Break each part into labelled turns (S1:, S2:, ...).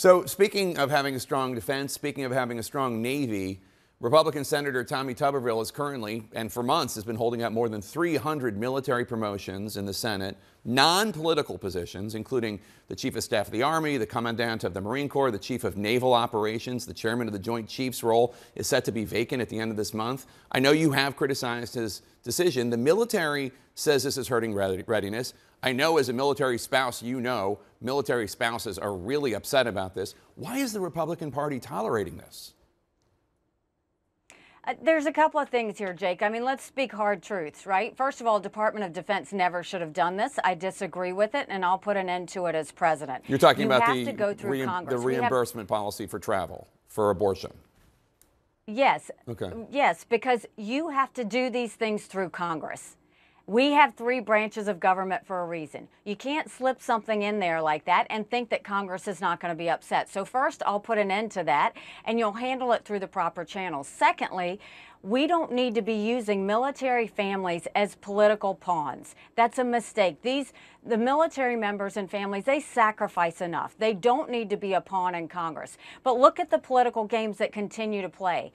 S1: So, speaking of having a strong defense, speaking of having a strong Navy, Republican Senator Tommy Tuberville is currently, and for months, has been holding up more than 300 military promotions in the Senate, non political positions, including the Chief of Staff of the Army, the Commandant of the Marine Corps, the Chief of Naval Operations, the Chairman of the Joint Chiefs role is set to be vacant at the end of this month. I know you have criticized his decision. The military says this is hurting readiness. I know as a military spouse, you know military spouses are really upset about this. Why is the Republican Party tolerating this?
S2: Uh, there's a couple of things here, Jake. I mean, let's speak hard truths, right? First of all, Department of Defense never should have done this. I disagree with it, and I'll put an end to it as president.
S1: You're talking you about the, the reimbursement policy for travel for abortion.
S2: Yes. Okay. Yes, because you have to do these things through Congress. We have three branches of government for a reason. You can't slip something in there like that and think that Congress is not going to be upset. So, first, I'll put an end to that, and you'll handle it through the proper channels. Secondly, we don't need to be using military families as political pawns. That's a mistake. These the military members and families, they sacrifice enough. They don't need to be a pawn in Congress. But look at the political games that continue to play.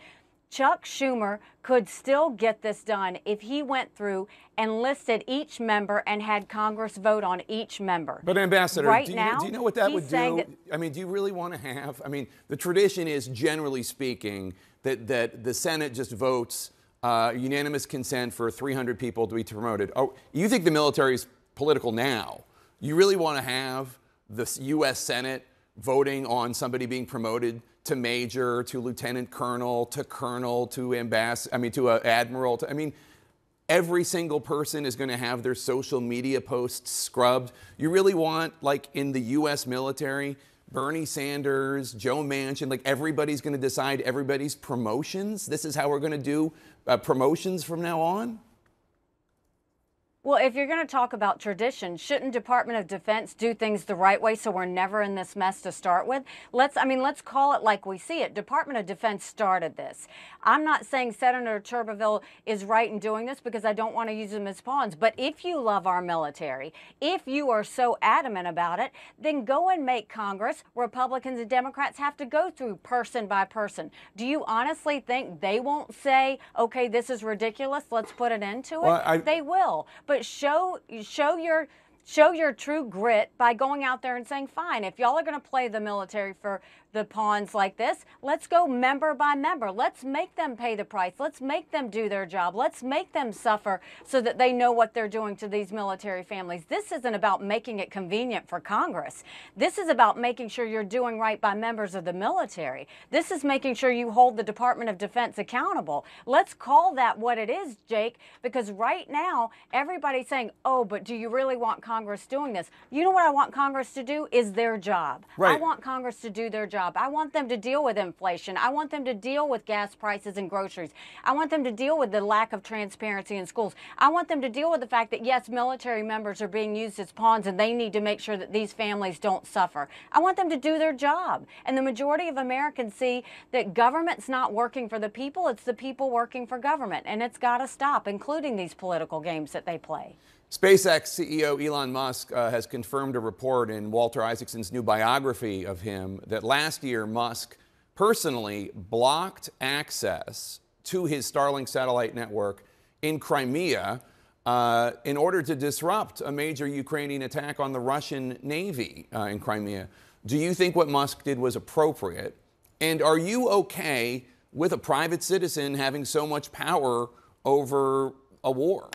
S2: Chuck Schumer could still get this done if he went through and listed each member and had Congress vote on each member.
S1: But Ambassador, right do, you, now, do you know what that would do? That, I mean, do you really want to have? I mean, the tradition is generally speaking that that the Senate just votes uh, unanimous consent for 300 people to be promoted. Oh, you think the military is political now? You really want to have the U.S. Senate voting on somebody being promoted to major, to lieutenant colonel, to colonel, to ambassador, I mean, to an admiral. To, I mean, every single person is going to have their social media posts scrubbed. You really want, like in the U.S. military, Bernie Sanders, Joe Manchin, like everybody's going to decide everybody's promotions? This is how we're going to do uh, promotions from now on?
S2: Well, if you're going to talk about tradition, shouldn't Department of Defense do things the right way so we're never in this mess to start with? Let's, I mean, let's call it like we see it. Department of Defense started this. I'm not saying Senator Tuberville is right in doing this because I don't want to use them as pawns. But if you love our military, if you are so adamant about it, then go and make Congress, Republicans and Democrats have to go through person by person. Do you honestly think they won't say, okay, this is ridiculous, let's put an end to it? Well, I, they will. But but show show your show your true grit by going out there and saying, fine, if y'all are going to play the military for the pawns like this. Let's go member by member. Let's make them pay the price. Let's make them do their job. Let's make them suffer so that they know what they're doing to these military families. This isn't about making it convenient for Congress. This is about making sure you're doing right by members of the military. This is making sure you hold the Department of Defense accountable. Let's call that what it is, Jake, because right now everybody's saying, oh, but do you really want Congress doing this? You know what I want Congress to do is their job. Right. I want Congress to do their job job. I want them to deal with inflation. I want them to deal with gas prices and groceries. I want them to deal with the lack of transparency in schools. I want them to deal with the fact that, yes, military members are being used as pawns and they need to make sure that these families don't suffer. I want them to do their job. And the majority of Americans see that government's not working for the people, it's the people working for government. And it's got to stop, including these political games that they play.
S1: SpaceX CEO Elon Musk uh, has confirmed a report in Walter Isaacson's new biography of him that last year Musk personally blocked access to his Starlink satellite network in Crimea uh, in order to disrupt a major Ukrainian attack on the Russian Navy uh, in Crimea. Do you think what Musk did was appropriate? And are you okay with a private citizen having so much power over a war?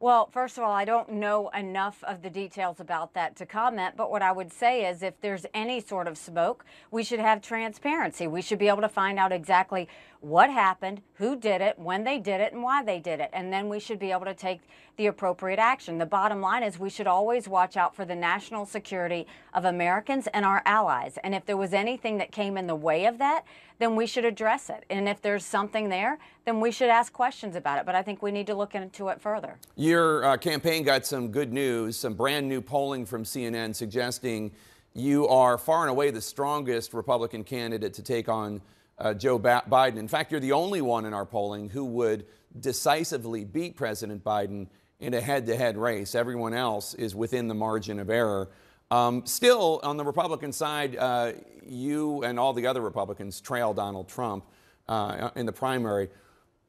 S2: Well, first of all, I don't know enough of the details about that to comment, but what I would say is if there's any sort of smoke, we should have transparency. We should be able to find out exactly what happened, who did it, when they did it, and why they did it. And then we should be able to take the appropriate action. The bottom line is we should always watch out for the national security of Americans and our allies. And if there was anything that came in the way of that, then we should address it. And if there's something there, then we should ask questions about it. But I think we need to look into it further.
S1: Your uh, campaign got some good news, some brand new polling from CNN suggesting you are far and away the strongest Republican candidate to take on uh, Joe ba- Biden. In fact, you're the only one in our polling who would decisively beat President Biden in a head to head race. Everyone else is within the margin of error. Um, still, on the Republican side, uh, you and all the other Republicans trail Donald Trump uh, in the primary.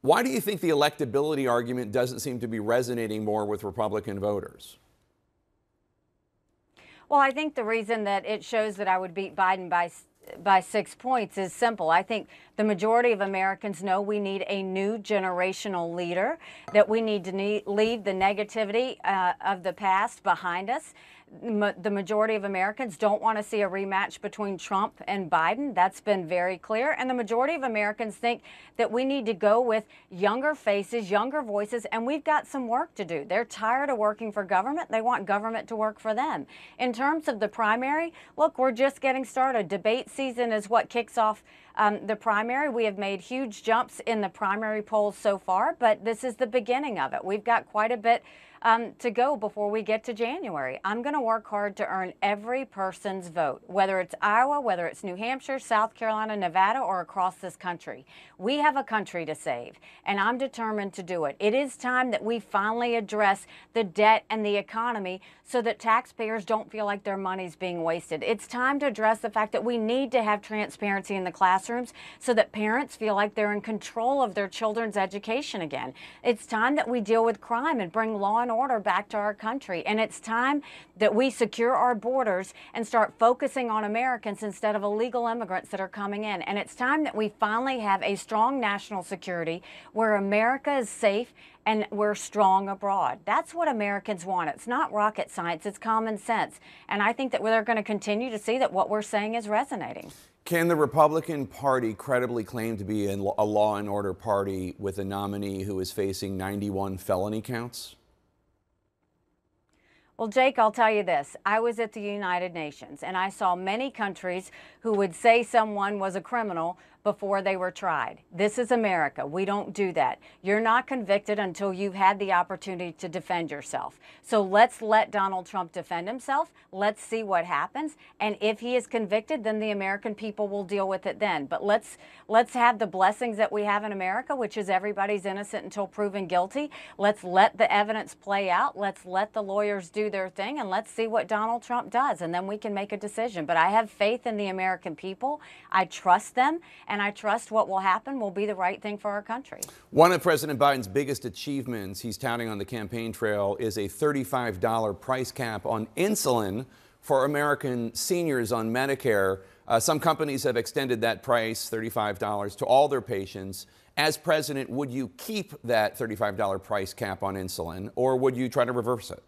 S1: Why do you think the electability argument doesn't seem to be resonating more with Republican voters?
S2: Well, I think the reason that it shows that I would beat Biden by by six points is simple. I think the majority of Americans know we need a new generational leader, that we need to need, leave the negativity uh, of the past behind us, the majority of Americans don't want to see a rematch between Trump and Biden. That's been very clear. And the majority of Americans think that we need to go with younger faces, younger voices, and we've got some work to do. They're tired of working for government. They want government to work for them. In terms of the primary, look, we're just getting started. Debate season is what kicks off um, the primary. We have made huge jumps in the primary polls so far, but this is the beginning of it. We've got quite a bit um, to go before we get to January. I'm going to work hard to earn every person's vote, whether it's Iowa, whether it's New Hampshire, South Carolina, Nevada, or across this country. We have a country to save, and I'm determined to do it. It is time that we finally address the debt and the economy so that taxpayers don't feel like their money's being wasted. It's time to address the fact that we need to have transparency in the classrooms so that parents feel like they're in control of their children's education again. It's time that we deal with crime and bring law and order back to our country. And it's time that we secure our borders and start focusing on Americans instead of illegal immigrants that are coming in. And it's time that we finally have a strong national security where America is safe and we're strong abroad. That's what Americans want. It's not rocket science, it's common sense. And I think that they're going to continue to see that what we're saying is resonating.
S1: Can the Republican Party credibly claim to be a law and order party with a nominee who is facing 91 felony counts?
S2: Well, Jake, I'll tell you this. I was at the United Nations and I saw many countries who would say someone was a criminal before they were tried. This is America. We don't do that. You're not convicted until you've had the opportunity to defend yourself. So let's let Donald Trump defend himself. Let's see what happens. And if he is convicted, then the American people will deal with it then. But let's let's have the blessings that we have in America, which is everybody's innocent until proven guilty. Let's let the evidence play out. Let's let the lawyers do their thing and let's see what Donald Trump does and then we can make a decision. But I have faith in the American people. I trust them and and I trust what will happen will be the right thing for our country.
S1: One of President Biden's biggest achievements he's touting on the campaign trail is a $35 price cap on insulin for American seniors on Medicare. Uh, some companies have extended that price, $35, to all their patients. As president, would you keep that $35 price cap on insulin or would you try to reverse it?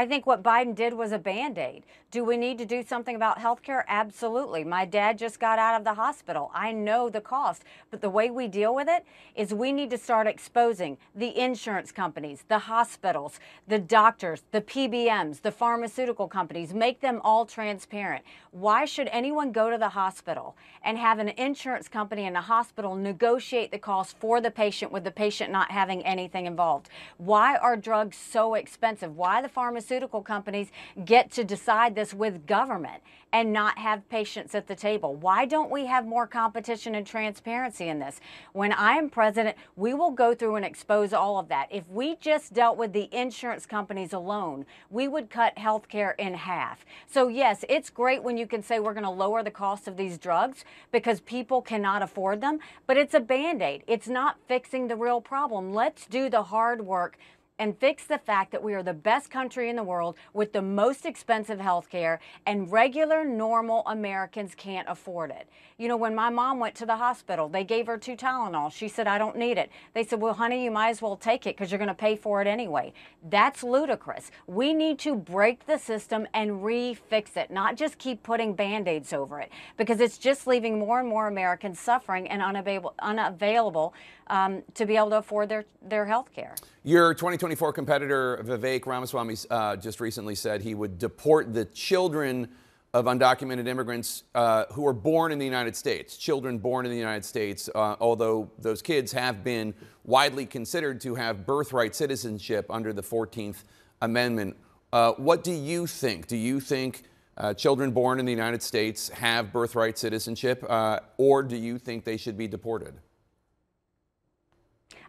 S2: I think what Biden did was a band aid. Do we need to do something about health care? Absolutely. My dad just got out of the hospital. I know the cost, but the way we deal with it is we need to start exposing the insurance companies, the hospitals, the doctors, the PBMs, the pharmaceutical companies, make them all transparent. Why should anyone go to the hospital and have an insurance company and a hospital negotiate the cost for the patient with the patient not having anything involved? Why are drugs so expensive? Why the pharmaceutical pharmaceutical companies get to decide this with government and not have patients at the table? Why don't we have more competition and transparency in this? When I am president, we will go through and expose all of that. If we just dealt with the insurance companies alone, we would cut health care in half. So, yes, it's great when you can say we're going to lower the cost of these drugs because people cannot afford them, but it's a band aid. It's not fixing the real problem. Let's do the hard work and fix the fact that we are the best country in the world with the most expensive health care and regular, normal Americans can't afford it. You know, when my mom went to the hospital, they gave her two Tylenol. She said, I don't need it. They said, well, honey, you might as well take it because you're going to pay for it anyway. That's ludicrous. We need to break the system and refix it, not just keep putting band-aids over it because it's just leaving more and more Americans suffering and unavailable, unavailable um, to be able to afford their, their health care.
S1: Your 2024 competitor, Vivek Ramaswamy, uh, just recently said he would deport the children of undocumented immigrants uh, who were born in the United States, children born in the United States, uh, although those kids have been widely considered to have birthright citizenship under the 14th Amendment. Uh, what do you think? Do you think uh, children born in the United States have birthright citizenship, uh, or do you think they should be deported?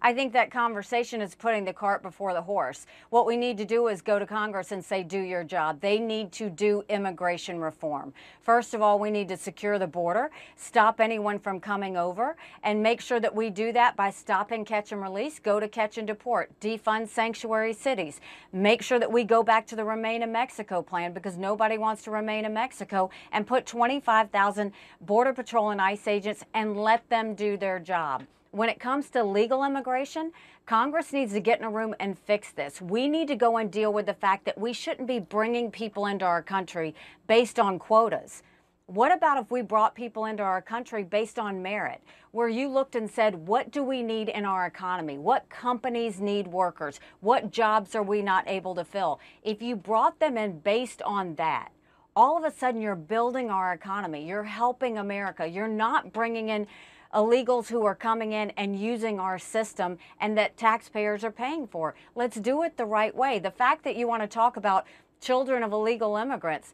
S2: I think that conversation is putting the cart before the horse. What we need to do is go to Congress and say, do your job. They need to do immigration reform. First of all, we need to secure the border, stop anyone from coming over, and make sure that we do that by stopping catch and release, go to catch and deport, defund sanctuary cities, make sure that we go back to the Remain in Mexico plan because nobody wants to remain in Mexico, and put 25,000 Border Patrol and ICE agents and let them do their job when it comes to legal immigration, Congress needs to get in a room and fix this. We need to go and deal with the fact that we shouldn't be bringing people into our country based on quotas. What about if we brought people into our country based on merit, where you looked and said, what do we need in our economy? What companies need workers? What jobs are we not able to fill? If you brought them in based on that, all of a sudden you're building our economy. You're helping America. You're not bringing in illegals who are coming in and using our system and that taxpayers are paying for. Let's do it the right way. The fact that you want to talk about children of illegal immigrants,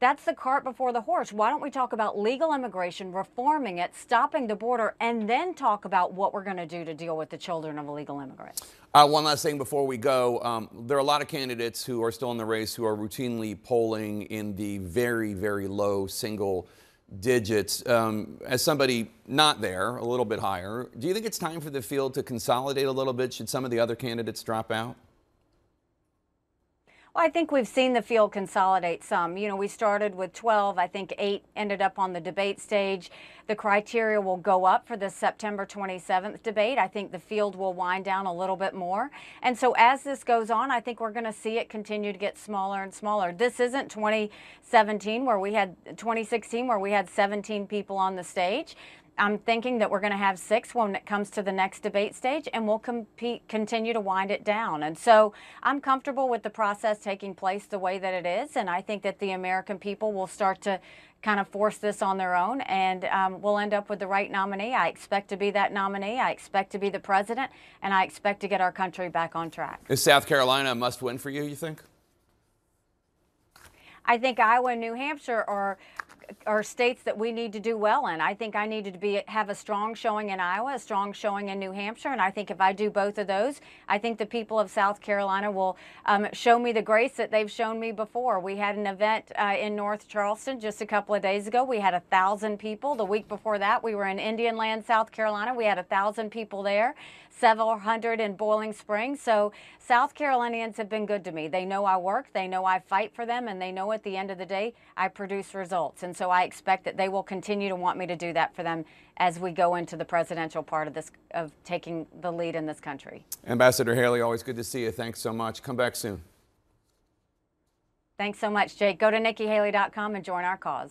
S2: that's the cart before the horse. Why don't we talk about legal immigration, reforming it, stopping the border, and then talk about what we're going to do to deal with the children of illegal immigrants?
S1: Uh, one last thing before we go. Um, there are a lot of candidates who are still in the race who are routinely polling in the very, very low single digits. Um, as somebody not there, a little bit higher, do you think it's time for the field to consolidate a little bit? Should some of the other candidates drop out?
S2: Well, I think we've seen the field consolidate some. You know, we started with 12. I think eight ended up on the debate stage. The criteria will go up for the September 27th debate. I think the field will wind down a little bit more. And so as this goes on, I think we're going to see it continue to get smaller and smaller. This isn't 2017 where we had 2016 where we had 17 people on the stage. I'm thinking that we're going to have six when it comes to the next debate stage, and we'll compete, continue to wind it down. And so I'm comfortable with the process taking place the way that it is, and I think that the American people will start to kind of force this on their own, and um, we'll end up with the right nominee. I expect to be that nominee. I expect to be the president, and I expect to get our country back on track.
S1: Is South Carolina a must win for you, you think?
S2: I think Iowa and New Hampshire are are states that we need to do well in. I think I needed to be have a strong showing in Iowa, a strong showing in New Hampshire, and I think if I do both of those, I think the people of South Carolina will um, show me the grace that they've shown me before. We had an event uh, in North Charleston just a couple of days ago. We had a thousand people. The week before that, we were in Indian Land, South Carolina. We had a thousand people there, several hundred in Boiling Springs. So South Carolinians have been good to me. They know I work, they know I fight for them, and they know at the end of the day I produce results. And so I expect that they will continue to want me to do that for them as we go into the presidential part of this of taking the lead in this country.
S1: Ambassador Haley, always good to see you. Thanks so much. Come back soon.
S2: Thanks so much, Jake. Go to NikkiHaley.com and join our cause.